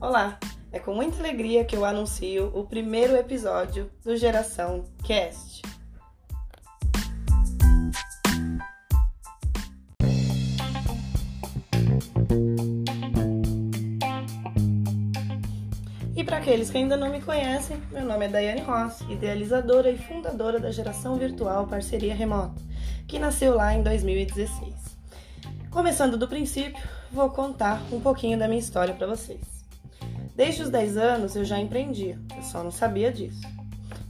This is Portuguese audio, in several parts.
Olá, é com muita alegria que eu anuncio o primeiro episódio do Geração Cast. E para aqueles que ainda não me conhecem, meu nome é Daiane Ross, idealizadora e fundadora da Geração Virtual Parceria Remota, que nasceu lá em 2016. Começando do princípio, vou contar um pouquinho da minha história para vocês. Desde os 10 anos eu já empreendia, eu só não sabia disso.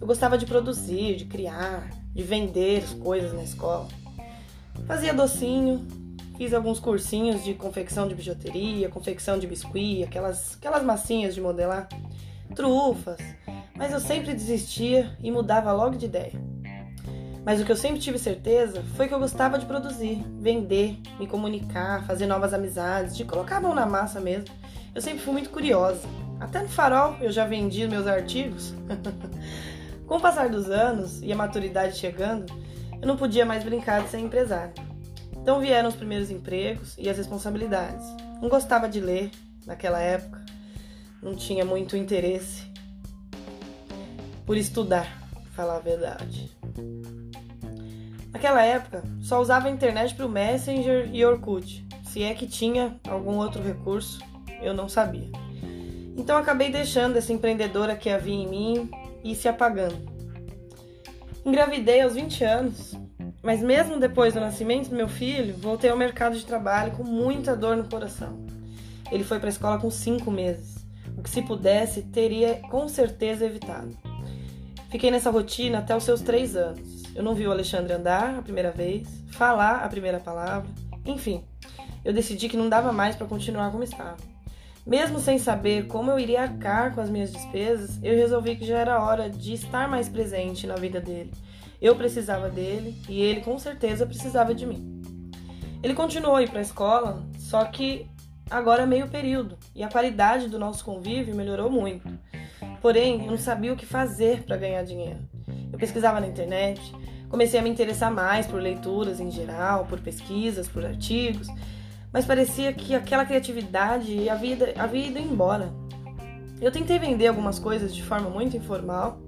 Eu gostava de produzir, de criar, de vender as coisas na escola. Fazia docinho, fiz alguns cursinhos de confecção de bijuteria, confecção de biscuit, aquelas, aquelas massinhas de modelar, trufas, mas eu sempre desistia e mudava logo de ideia. Mas o que eu sempre tive certeza foi que eu gostava de produzir, vender, me comunicar, fazer novas amizades, de colocar a mão na massa mesmo. Eu sempre fui muito curiosa. Até no farol eu já vendi meus artigos. Com o passar dos anos e a maturidade chegando, eu não podia mais brincar de ser empresária. Então vieram os primeiros empregos e as responsabilidades. Não gostava de ler naquela época, não tinha muito interesse por estudar, pra falar a verdade. Naquela época, só usava a internet para o Messenger e Orkut. Se é que tinha algum outro recurso, eu não sabia. Então acabei deixando essa empreendedora que havia em mim e se apagando. Engravidei aos 20 anos mas mesmo depois do nascimento do meu filho, voltei ao mercado de trabalho com muita dor no coração. Ele foi para a escola com cinco meses, o que se pudesse teria com certeza evitado. Fiquei nessa rotina até os seus três anos. Eu não vi o Alexandre andar a primeira vez, falar a primeira palavra, enfim. Eu decidi que não dava mais para continuar como estava. Mesmo sem saber como eu iria arcar com as minhas despesas, eu resolvi que já era hora de estar mais presente na vida dele eu precisava dele e ele com certeza precisava de mim. Ele continuou a ir para a escola, só que agora é meio período e a qualidade do nosso convívio melhorou muito. Porém, eu não sabia o que fazer para ganhar dinheiro. Eu pesquisava na internet, comecei a me interessar mais por leituras em geral, por pesquisas, por artigos, mas parecia que aquela criatividade havia, havia ido embora. Eu tentei vender algumas coisas de forma muito informal,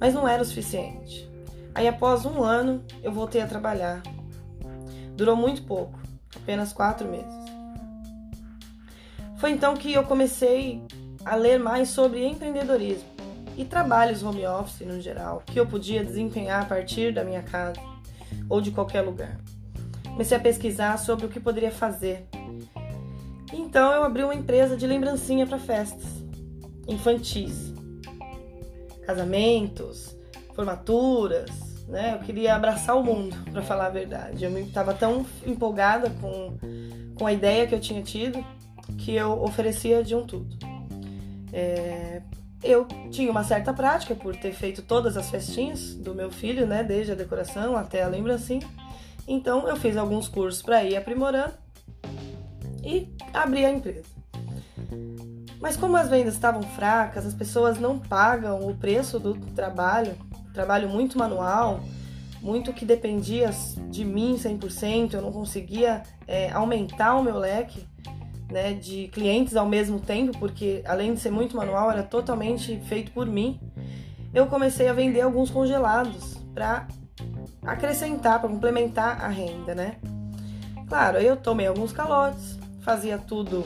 mas não era o suficiente. Aí, após um ano, eu voltei a trabalhar. Durou muito pouco, apenas quatro meses. Foi então que eu comecei a ler mais sobre empreendedorismo e trabalhos home office no geral, que eu podia desempenhar a partir da minha casa ou de qualquer lugar. Comecei a pesquisar sobre o que poderia fazer. Então eu abri uma empresa de lembrancinha para festas infantis, casamentos, formaturas, né? Eu queria abraçar o mundo, para falar a verdade. Eu estava tão empolgada com, com a ideia que eu tinha tido que eu oferecia de um tudo. É, eu tinha uma certa prática por ter feito todas as festinhas do meu filho, né? Desde a decoração até a lembrancinha. Então eu fiz alguns cursos para ir aprimorando e abri a empresa. Mas como as vendas estavam fracas, as pessoas não pagam o preço do trabalho trabalho muito manual, muito que dependia de mim 100%, eu não conseguia é, aumentar o meu leque né, de clientes ao mesmo tempo, porque além de ser muito manual, era totalmente feito por mim. Eu comecei a vender alguns congelados para acrescentar, para complementar a renda, né? Claro, eu tomei alguns calotes, fazia tudo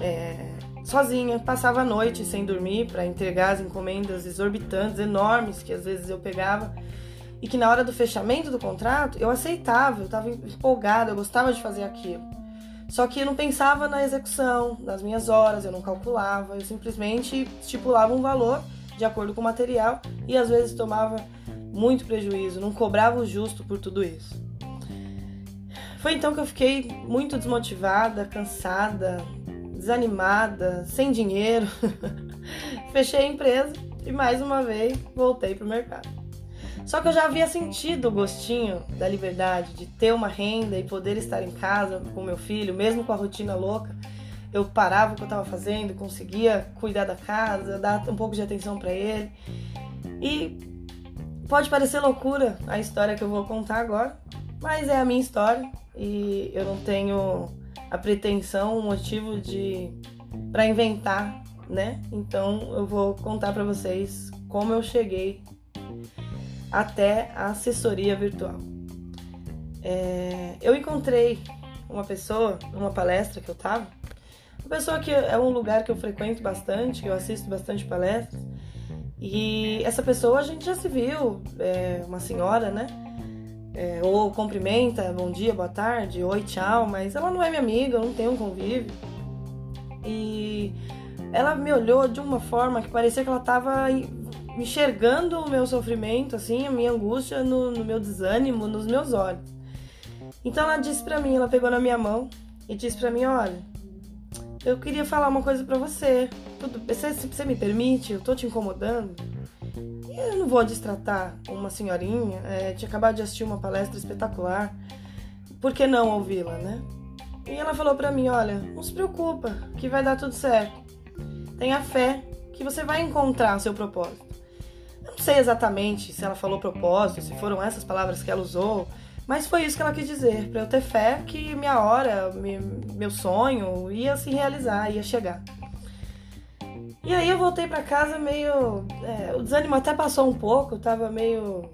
é, sozinha, passava a noite sem dormir para entregar as encomendas exorbitantes, enormes que às vezes eu pegava e que na hora do fechamento do contrato eu aceitava, eu estava empolgada, eu gostava de fazer aquilo. Só que eu não pensava na execução, nas minhas horas, eu não calculava, eu simplesmente estipulava um valor de acordo com o material e às vezes tomava muito prejuízo, não cobrava o justo por tudo isso. Foi então que eu fiquei muito desmotivada, cansada, desanimada, sem dinheiro. Fechei a empresa e mais uma vez voltei para o mercado. Só que eu já havia sentido o gostinho da liberdade, de ter uma renda e poder estar em casa com meu filho, mesmo com a rotina louca. Eu parava o que eu estava fazendo, conseguia cuidar da casa, dar um pouco de atenção para ele. E pode parecer loucura a história que eu vou contar agora, mas é a minha história e eu não tenho a pretensão, o motivo de para inventar, né? Então eu vou contar para vocês como eu cheguei até a assessoria virtual. É, eu encontrei uma pessoa, numa palestra que eu tava, uma pessoa que é um lugar que eu frequento bastante, que eu assisto bastante palestras, e essa pessoa a gente já se viu, é uma senhora, né? É, ou cumprimenta, bom dia, boa tarde, oi, tchau, mas ela não é minha amiga, eu não tenho um convívio. E ela me olhou de uma forma que parecia que ela estava enxergando o meu sofrimento, assim, a minha angústia no, no meu desânimo, nos meus olhos. Então ela disse para mim, ela pegou na minha mão e disse para mim, olha, eu queria falar uma coisa para você. Tudo, você, você me permite? Eu tô te incomodando? Eu não vou destratar uma senhorinha, é, tinha acabado de assistir uma palestra espetacular. Por que não ouvi-la, né? E ela falou para mim, olha, não se preocupa, que vai dar tudo certo. Tenha fé que você vai encontrar o seu propósito. Sei exatamente se ela falou propósito, se foram essas palavras que ela usou, mas foi isso que ela quis dizer, para eu ter fé que minha hora, meu sonho ia se realizar, ia chegar. E aí eu voltei para casa meio. É, o desânimo até passou um pouco, tava meio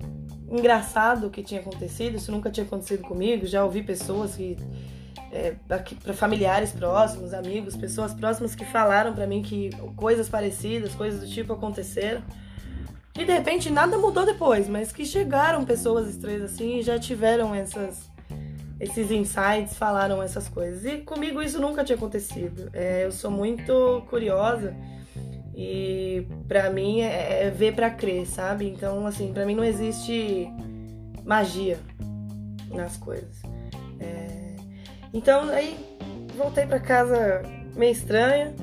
engraçado o que tinha acontecido, isso nunca tinha acontecido comigo. Já ouvi pessoas que. É, para familiares próximos, amigos, pessoas próximas que falaram para mim que coisas parecidas, coisas do tipo aconteceram. E de repente nada mudou depois, mas que chegaram pessoas estranhas assim e já tiveram essas, esses insights, falaram essas coisas. E comigo isso nunca tinha acontecido. É, eu sou muito curiosa e para mim é, é ver para crer, sabe? Então, assim, para mim não existe magia nas coisas. É... Então, aí voltei para casa meio estranha,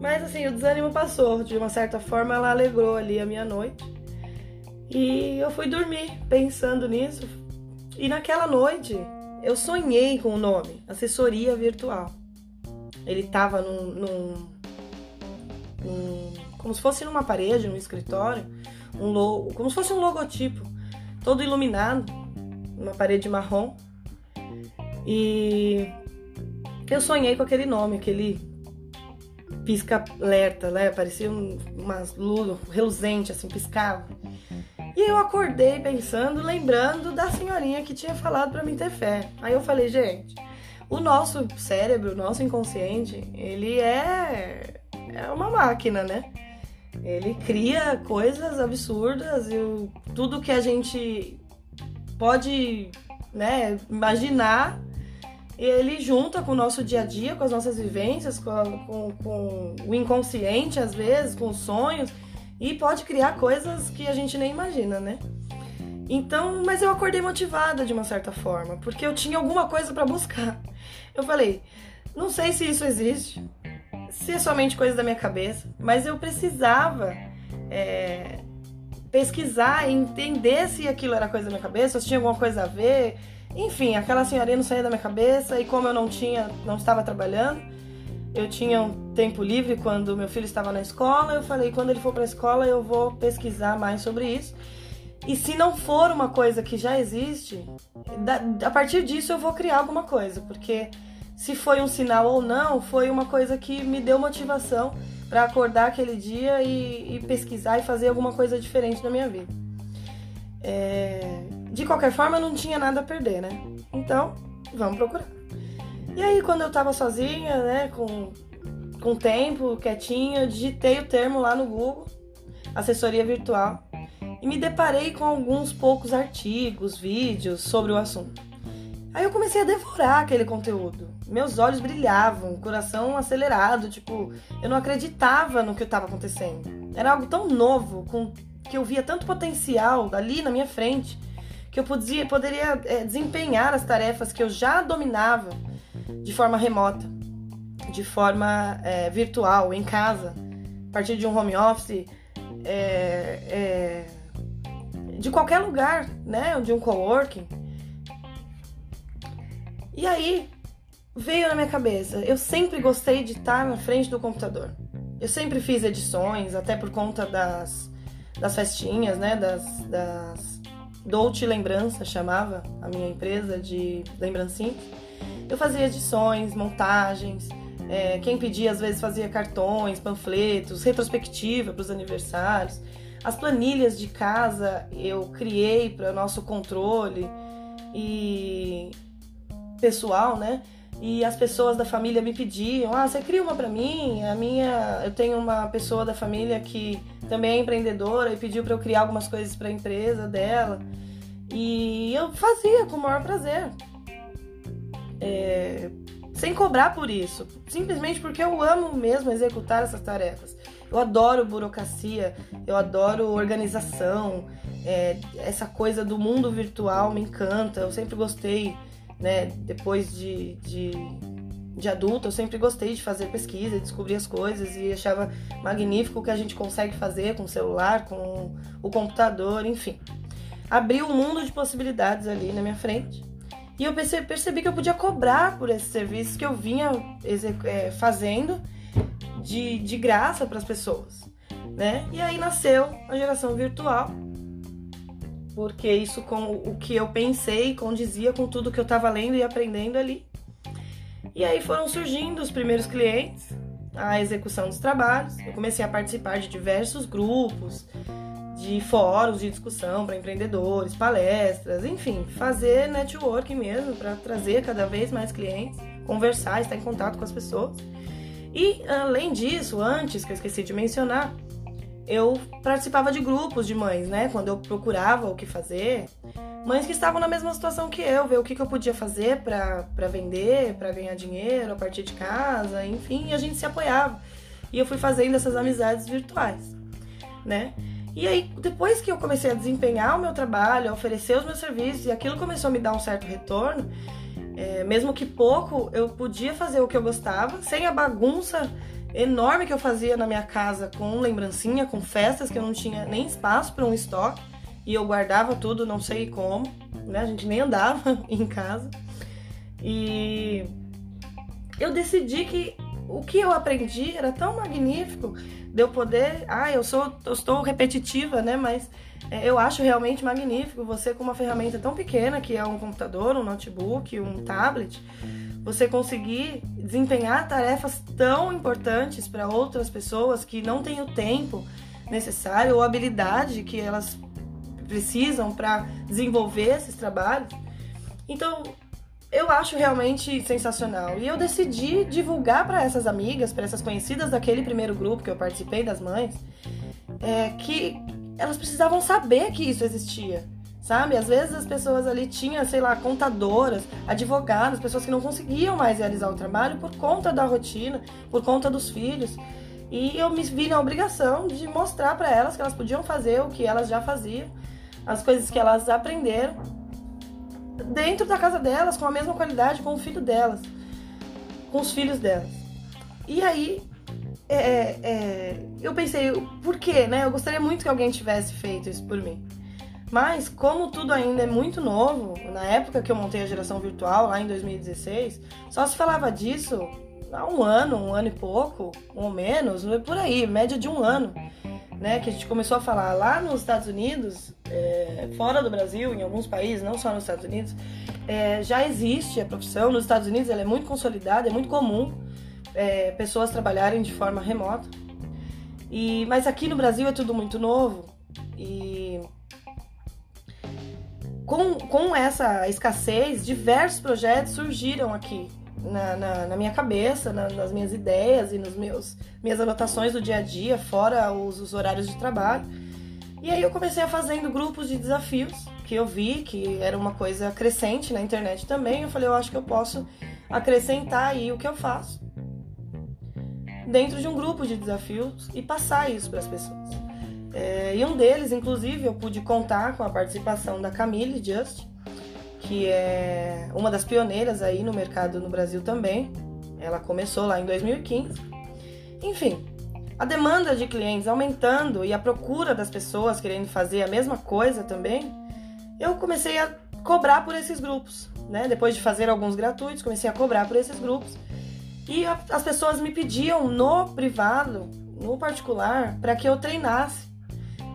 mas assim, o desânimo passou. De uma certa forma, ela alegrou ali a minha noite. E eu fui dormir pensando nisso. E naquela noite, eu sonhei com o nome Assessoria Virtual. Ele tava num, num um, como se fosse numa parede, num escritório, um logo, como se fosse um logotipo, todo iluminado, uma parede marrom. E eu sonhei com aquele nome, aquele pisca-alerta, né? Parecia um, umas luz reluzente, assim, piscava. E eu acordei pensando, lembrando da senhorinha que tinha falado para mim ter fé. Aí eu falei, gente, o nosso cérebro, o nosso inconsciente, ele é é uma máquina, né? Ele cria coisas absurdas e tudo que a gente pode né, imaginar, ele junta com o nosso dia a dia, com as nossas vivências, com, a, com, com o inconsciente, às vezes, com os sonhos, e pode criar coisas que a gente nem imagina, né? Então, mas eu acordei motivada de uma certa forma, porque eu tinha alguma coisa para buscar. Eu falei, não sei se isso existe, se é somente coisa da minha cabeça, mas eu precisava é, pesquisar e entender se aquilo era coisa da minha cabeça, se tinha alguma coisa a ver. Enfim, aquela senhorinha não saía da minha cabeça e como eu não tinha, não estava trabalhando, eu tinha um tempo livre quando meu filho estava na escola, eu falei, quando ele for para a escola eu vou pesquisar mais sobre isso. E se não for uma coisa que já existe, a partir disso eu vou criar alguma coisa, porque se foi um sinal ou não, foi uma coisa que me deu motivação para acordar aquele dia e, e, pesquisar e fazer alguma coisa diferente na minha vida. É... De qualquer forma, eu não tinha nada a perder, né? Então, vamos procurar. E aí, quando eu tava sozinha, né, com, com tempo, quietinha, digitei o termo lá no Google, assessoria virtual, e me deparei com alguns poucos artigos, vídeos sobre o assunto. Aí eu comecei a devorar aquele conteúdo. Meus olhos brilhavam, coração acelerado, tipo, eu não acreditava no que estava acontecendo. Era algo tão novo, com que eu via tanto potencial ali na minha frente, que eu podia, poderia é, desempenhar as tarefas que eu já dominava de forma remota, de forma é, virtual, em casa, a partir de um home office, é, de qualquer lugar, né, de um coworking. E aí veio na minha cabeça, eu sempre gostei de estar na frente do computador. Eu sempre fiz edições, até por conta das, das festinhas, né? Das, das Dolce Lembrança, chamava a minha empresa de lembrancinhas. Eu fazia edições, montagens, É, quem pedia às vezes fazia cartões, panfletos, retrospectiva para os aniversários. As planilhas de casa eu criei para nosso controle e pessoal, né? E as pessoas da família me pediam: "Ah, você cria uma para mim?". A minha, eu tenho uma pessoa da família que também é empreendedora e pediu para eu criar algumas coisas para a empresa dela. E eu fazia com o maior prazer. É, sem cobrar por isso, simplesmente porque eu amo mesmo executar essas tarefas. Eu adoro burocracia, eu adoro organização, é, essa coisa do mundo virtual me encanta. Eu sempre gostei, né? Depois de, de, de adulto, eu sempre gostei de fazer pesquisa, descobrir as coisas e achava magnífico o que a gente consegue fazer com o celular, com o computador, enfim. Abriu um mundo de possibilidades ali na minha frente. E eu percebi que eu podia cobrar por esses serviços que eu vinha é, fazendo de, de graça para as pessoas, né? E aí nasceu a geração virtual, porque isso com o que eu pensei condizia com tudo que eu estava lendo e aprendendo ali. E aí foram surgindo os primeiros clientes, a execução dos trabalhos. Eu comecei a participar de diversos grupos, de fóruns de discussão para empreendedores, palestras, enfim, fazer networking mesmo para trazer cada vez mais clientes, conversar, estar em contato com as pessoas. E além disso, antes que eu esqueci de mencionar, eu participava de grupos de mães, né? Quando eu procurava o que fazer, mães que estavam na mesma situação que eu, ver o que, que eu podia fazer para vender, para ganhar dinheiro a partir de casa, enfim, a gente se apoiava. E eu fui fazendo essas amizades virtuais, né? E aí, depois que eu comecei a desempenhar o meu trabalho, a oferecer os meus serviços, e aquilo começou a me dar um certo retorno, é, mesmo que pouco, eu podia fazer o que eu gostava, sem a bagunça enorme que eu fazia na minha casa com lembrancinha, com festas que eu não tinha nem espaço para um estoque e eu guardava tudo, não sei como, né? A gente nem andava em casa. E eu decidi que o que eu aprendi era tão magnífico de eu poder. Ah, eu sou, eu estou repetitiva, né? Mas é, eu acho realmente magnífico você com uma ferramenta tão pequena que é um computador, um notebook, um tablet, você conseguir desempenhar tarefas tão importantes para outras pessoas que não têm o tempo necessário ou habilidade que elas precisam para desenvolver esses trabalhos. Então, eu acho realmente sensacional. E eu decidi divulgar para essas amigas, para essas conhecidas daquele primeiro grupo que eu participei das mães, é, que elas precisavam saber que isso existia. Sabe? Às vezes as pessoas ali tinham, sei lá, contadoras, advogados, pessoas que não conseguiam mais realizar o trabalho por conta da rotina, por conta dos filhos. E eu me vi na obrigação de mostrar para elas que elas podiam fazer o que elas já faziam, as coisas que elas aprenderam dentro da casa delas, com a mesma qualidade, com o filho delas, com os filhos delas. E aí, é, é, é, eu pensei, por quê, né? Eu gostaria muito que alguém tivesse feito isso por mim. Mas, como tudo ainda é muito novo, na época que eu montei a geração virtual, lá em 2016, só se falava disso há um ano, um ano e pouco, ou menos, por aí, média de um ano né, que a gente começou a falar lá nos Estados Unidos, é, fora do Brasil, em alguns países, não só nos Estados Unidos, é, já existe a profissão. Nos Estados Unidos ela é muito consolidada, é muito comum é, pessoas trabalharem de forma remota. E, mas aqui no Brasil é tudo muito novo e com, com essa escassez, diversos projetos surgiram aqui na, na, na minha cabeça, na, nas minhas ideias e nos meus minhas anotações do dia a dia, fora os, os horários de trabalho. E aí eu comecei a fazendo grupos de desafios que eu vi que era uma coisa crescente na internet também. Eu falei, eu acho que eu posso acrescentar aí o que eu faço dentro de um grupo de desafios e passar isso para as pessoas. É, e um deles, inclusive, eu pude contar com a participação da Camille Just, que é uma das pioneiras aí no mercado no Brasil também. Ela começou lá em 2015. Enfim, a demanda de clientes aumentando e a procura das pessoas querendo fazer a mesma coisa também, eu comecei a cobrar por esses grupos, né? Depois de fazer alguns gratuitos, comecei a cobrar por esses grupos. E a, as pessoas me pediam no privado, no particular, para que eu treinasse,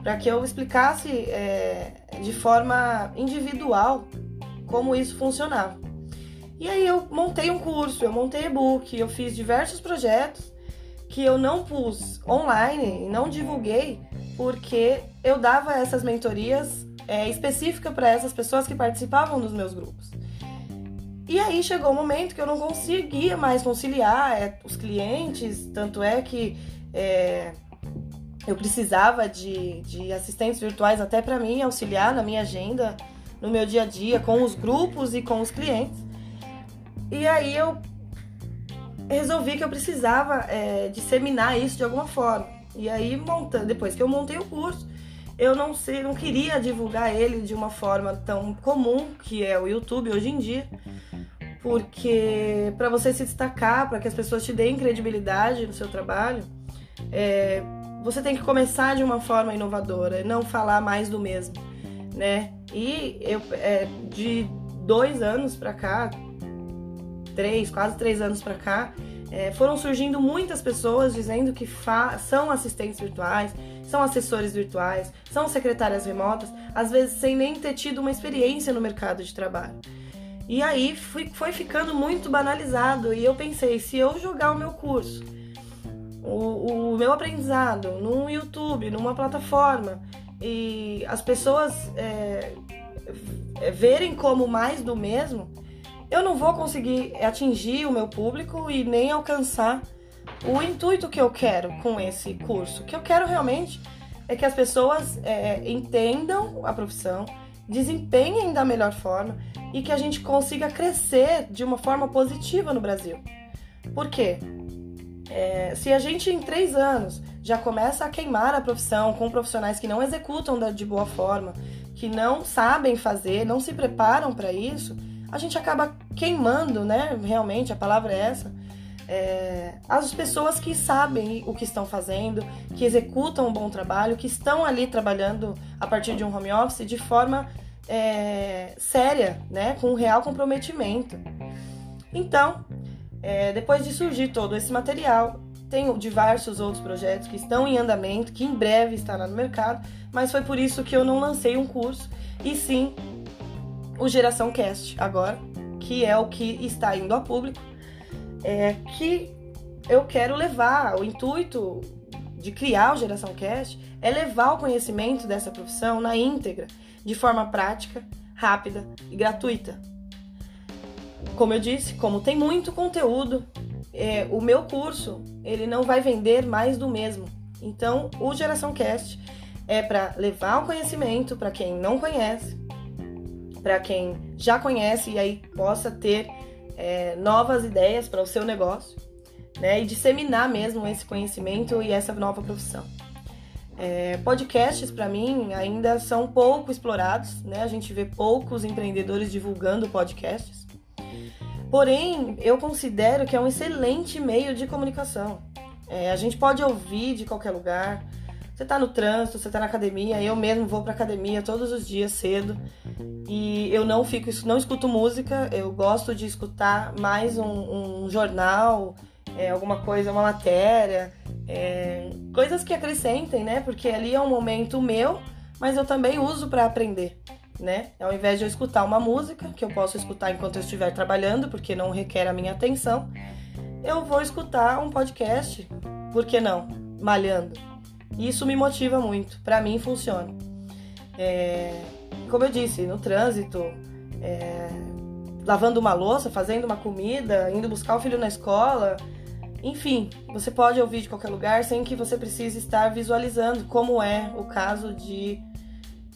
para que eu explicasse é, de forma individual como isso funcionava. E aí eu montei um curso, eu montei e-book, eu fiz diversos projetos que eu não pus online e não divulguei porque eu dava essas mentorias é, específicas para essas pessoas que participavam dos meus grupos. E aí chegou o um momento que eu não conseguia mais conciliar é, os clientes, tanto é que é, eu precisava de, de assistentes virtuais até para mim auxiliar na minha agenda, no meu dia a dia, com os grupos e com os clientes. E aí eu resolvi que eu precisava é, disseminar isso de alguma forma. E aí, montando, depois que eu montei o curso, eu não sei, não queria divulgar ele de uma forma tão comum que é o YouTube hoje em dia, porque para você se destacar, para que as pessoas te deem credibilidade no seu trabalho, é, você tem que começar de uma forma inovadora, não falar mais do mesmo, né? E eu, é, de dois anos para cá, três, quase três anos para cá, é, foram surgindo muitas pessoas dizendo que são assistentes virtuais, são assessores virtuais, são secretárias remotas, às vezes sem nem ter tido uma experiência no mercado de trabalho. E aí fui, foi ficando muito banalizado e eu pensei, se eu jogar o meu curso, o, o meu aprendizado no YouTube, numa plataforma, e as pessoas é, é verem como mais do mesmo, eu não vou conseguir atingir o meu público e nem alcançar o intuito que eu quero com esse curso. O que eu quero realmente é que as pessoas é, entendam a profissão, desempenhem da melhor forma e que a gente consiga crescer de uma forma positiva no Brasil. Por quê? É, se a gente em três anos já começa a queimar a profissão com profissionais que não executam de boa forma, que não sabem fazer, não se preparam para isso, a gente acaba queimando, né? Realmente, a palavra é essa. É, as pessoas que sabem o que estão fazendo, que executam um bom trabalho, que estão ali trabalhando a partir de um home office de forma é, séria, né? Com um real comprometimento. Então, é, depois de surgir todo esse material, tenho diversos outros projetos que estão em andamento, que em breve estará no mercado, mas foi por isso que eu não lancei um curso, e sim o Geração Cast agora, que é o que está indo a público, é que eu quero levar, o intuito de criar o Geração Cast é levar o conhecimento dessa profissão na íntegra, de forma prática, rápida e gratuita. Como eu disse, como tem muito conteúdo, é, o meu curso ele não vai vender mais do mesmo. Então, o Geração Cast é para levar o conhecimento para quem não conhece, para quem já conhece e aí possa ter é, novas ideias para o seu negócio, né? E disseminar mesmo esse conhecimento e essa nova profissão. É, podcasts, para mim, ainda são pouco explorados, né? A gente vê poucos empreendedores divulgando podcasts. Porém, eu considero que é um excelente meio de comunicação. É, a gente pode ouvir de qualquer lugar. Você está no trânsito, você está na academia. Eu mesmo vou para academia todos os dias cedo e eu não fico, não escuto música. Eu gosto de escutar mais um, um jornal, é, alguma coisa, uma matéria, é, coisas que acrescentem, né? Porque ali é um momento meu, mas eu também uso para aprender né? Ao invés de eu escutar uma música, que eu posso escutar enquanto eu estiver trabalhando, porque não requer a minha atenção, eu vou escutar um podcast, por que não? Malhando. Isso me motiva muito, para mim funciona. É, como eu disse, no trânsito, é, lavando uma louça, fazendo uma comida, indo buscar o filho na escola, enfim, você pode ouvir de qualquer lugar sem que você precise estar visualizando, como é o caso de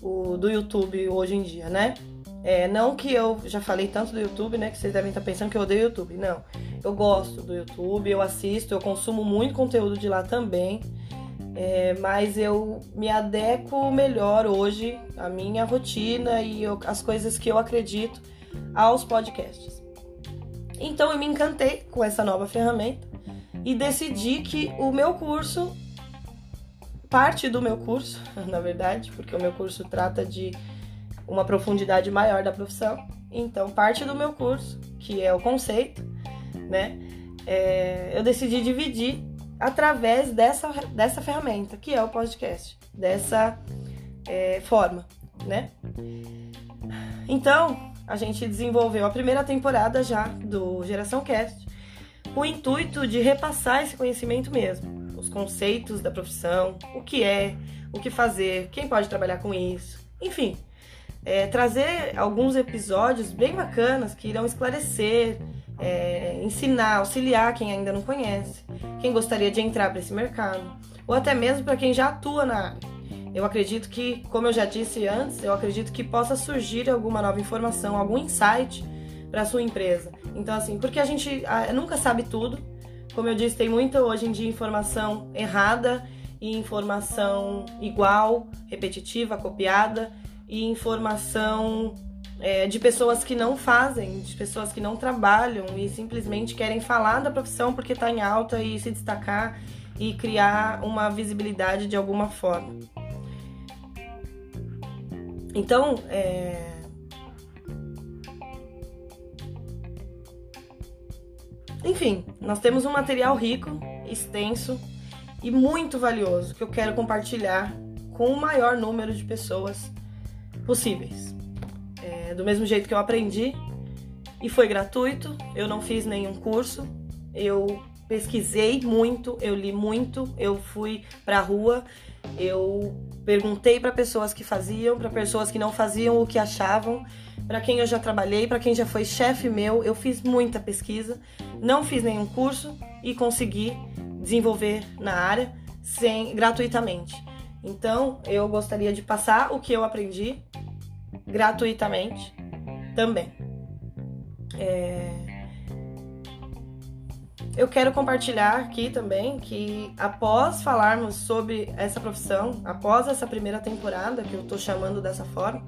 o, do YouTube hoje em dia, né? É, não que eu já falei tanto do YouTube, né? Que vocês devem estar pensando que eu odeio o YouTube. Não. Eu gosto do YouTube, eu assisto, eu consumo muito conteúdo de lá também. É, mas eu me adequo melhor hoje a minha rotina e eu, as coisas que eu acredito aos podcasts. Então eu me encantei com essa nova ferramenta e decidi que o meu curso parte do meu curso, na verdade, porque o meu curso trata de uma profundidade maior da profissão. Então, parte do meu curso, que é o conceito, né? É, eu decidi dividir através dessa, dessa ferramenta, que é o podcast, dessa é, forma, né? Então, a gente desenvolveu a primeira temporada já do Geração Cast, com o intuito de repassar esse conhecimento mesmo, conceitos da profissão, o que é, o que fazer, quem pode trabalhar com isso, enfim, é, trazer alguns episódios bem bacanas que irão esclarecer, é, ensinar, auxiliar quem ainda não conhece, quem gostaria de entrar para esse mercado, ou até mesmo para quem já atua na área. Eu acredito que, como eu já disse antes, eu acredito que possa surgir alguma nova informação, algum insight para sua empresa. Então, assim, porque a gente nunca sabe tudo. Como eu disse, tem muita hoje em dia informação errada e informação igual, repetitiva, copiada e informação é, de pessoas que não fazem, de pessoas que não trabalham e simplesmente querem falar da profissão porque está em alta e se destacar e criar uma visibilidade de alguma forma. Então, é... enfim, nós temos um material rico, extenso e muito valioso que eu quero compartilhar com o maior número de pessoas possíveis. É, do mesmo jeito que eu aprendi e foi gratuito, eu não fiz nenhum curso, eu pesquisei muito, eu li muito, eu fui pra rua, eu perguntei para pessoas que faziam, para pessoas que não faziam o que achavam, para quem eu já trabalhei, para quem já foi chefe meu, eu fiz muita pesquisa, não fiz nenhum curso e consegui desenvolver na área sem gratuitamente. Então, eu gostaria de passar o que eu aprendi gratuitamente também. É... Eu quero compartilhar aqui também que após falarmos sobre essa profissão, após essa primeira temporada, que eu tô chamando dessa forma,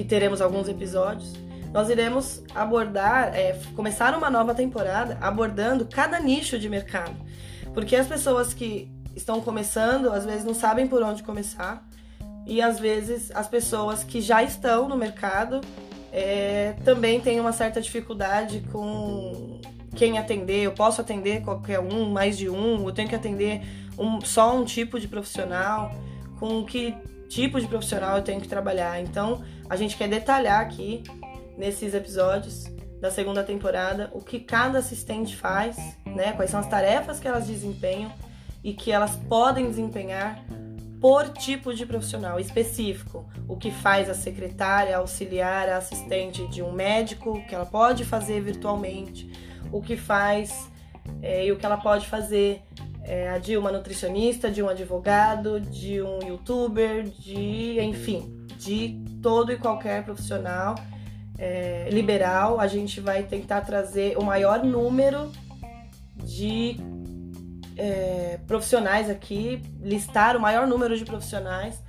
que teremos alguns episódios, nós iremos abordar, é, começar uma nova temporada abordando cada nicho de mercado. Porque as pessoas que estão começando, às vezes não sabem por onde começar, e às vezes as pessoas que já estão no mercado é, também têm uma certa dificuldade com quem atender, eu posso atender qualquer um, mais de um, eu tenho que atender um, só um tipo de profissional, com que tipo de profissional eu tenho que trabalhar. Então, a gente quer detalhar aqui nesses episódios da segunda temporada o que cada assistente faz, né? Quais são as tarefas que elas desempenham e que elas podem desempenhar por tipo de profissional específico. O que faz a secretária, auxiliar, a assistente de um médico, que ela pode fazer virtualmente o que faz é, e o que ela pode fazer é, a de uma nutricionista, de um advogado, de um youtuber, de enfim, de todo e qualquer profissional é, liberal. A gente vai tentar trazer o maior número de é, profissionais aqui, listar o maior número de profissionais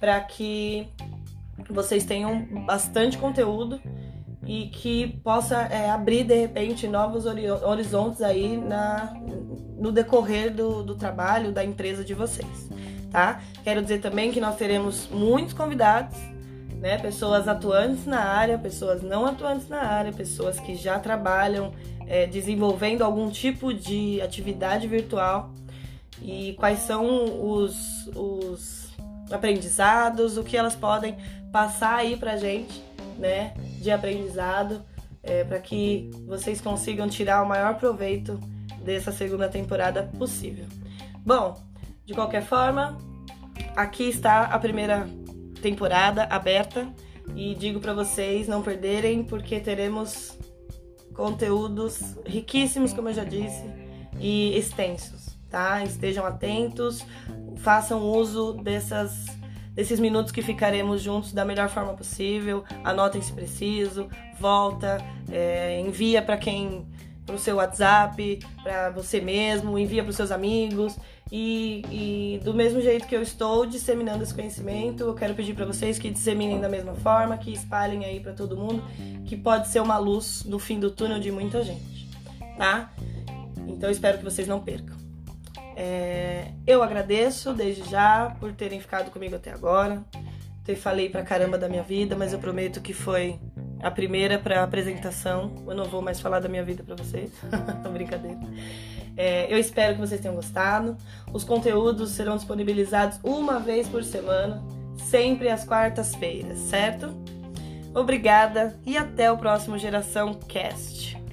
para que vocês tenham bastante conteúdo e que possa é, abrir de repente novos horizontes aí na, no decorrer do, do trabalho da empresa de vocês, tá? Quero dizer também que nós teremos muitos convidados, né? Pessoas atuantes na área, pessoas não atuantes na área, pessoas que já trabalham é, desenvolvendo algum tipo de atividade virtual e quais são os, os aprendizados, o que elas podem passar aí pra gente né, de aprendizado, é, para que vocês consigam tirar o maior proveito dessa segunda temporada possível. Bom, de qualquer forma, aqui está a primeira temporada aberta e digo para vocês não perderem porque teremos conteúdos riquíssimos, como eu já disse, e extensos, tá? Estejam atentos, façam uso dessas desses minutos que ficaremos juntos da melhor forma possível. Anotem se preciso, volta, é, envia para quem para o seu WhatsApp, para você mesmo, envia para os seus amigos e, e, do mesmo jeito que eu estou disseminando esse conhecimento, eu quero pedir para vocês que disseminem da mesma forma, que espalhem aí para todo mundo, que pode ser uma luz no fim do túnel de muita gente, tá? Então espero que vocês não percam. É, eu agradeço desde já por terem ficado comigo até agora. Eu falei pra caramba da minha vida, mas eu prometo que foi a primeira para apresentação. Eu não vou mais falar da minha vida para vocês. Brincadeira. É, eu espero que vocês tenham gostado. Os conteúdos serão disponibilizados uma vez por semana, sempre às quartas-feiras, certo? Obrigada e até o próximo Geração Cast.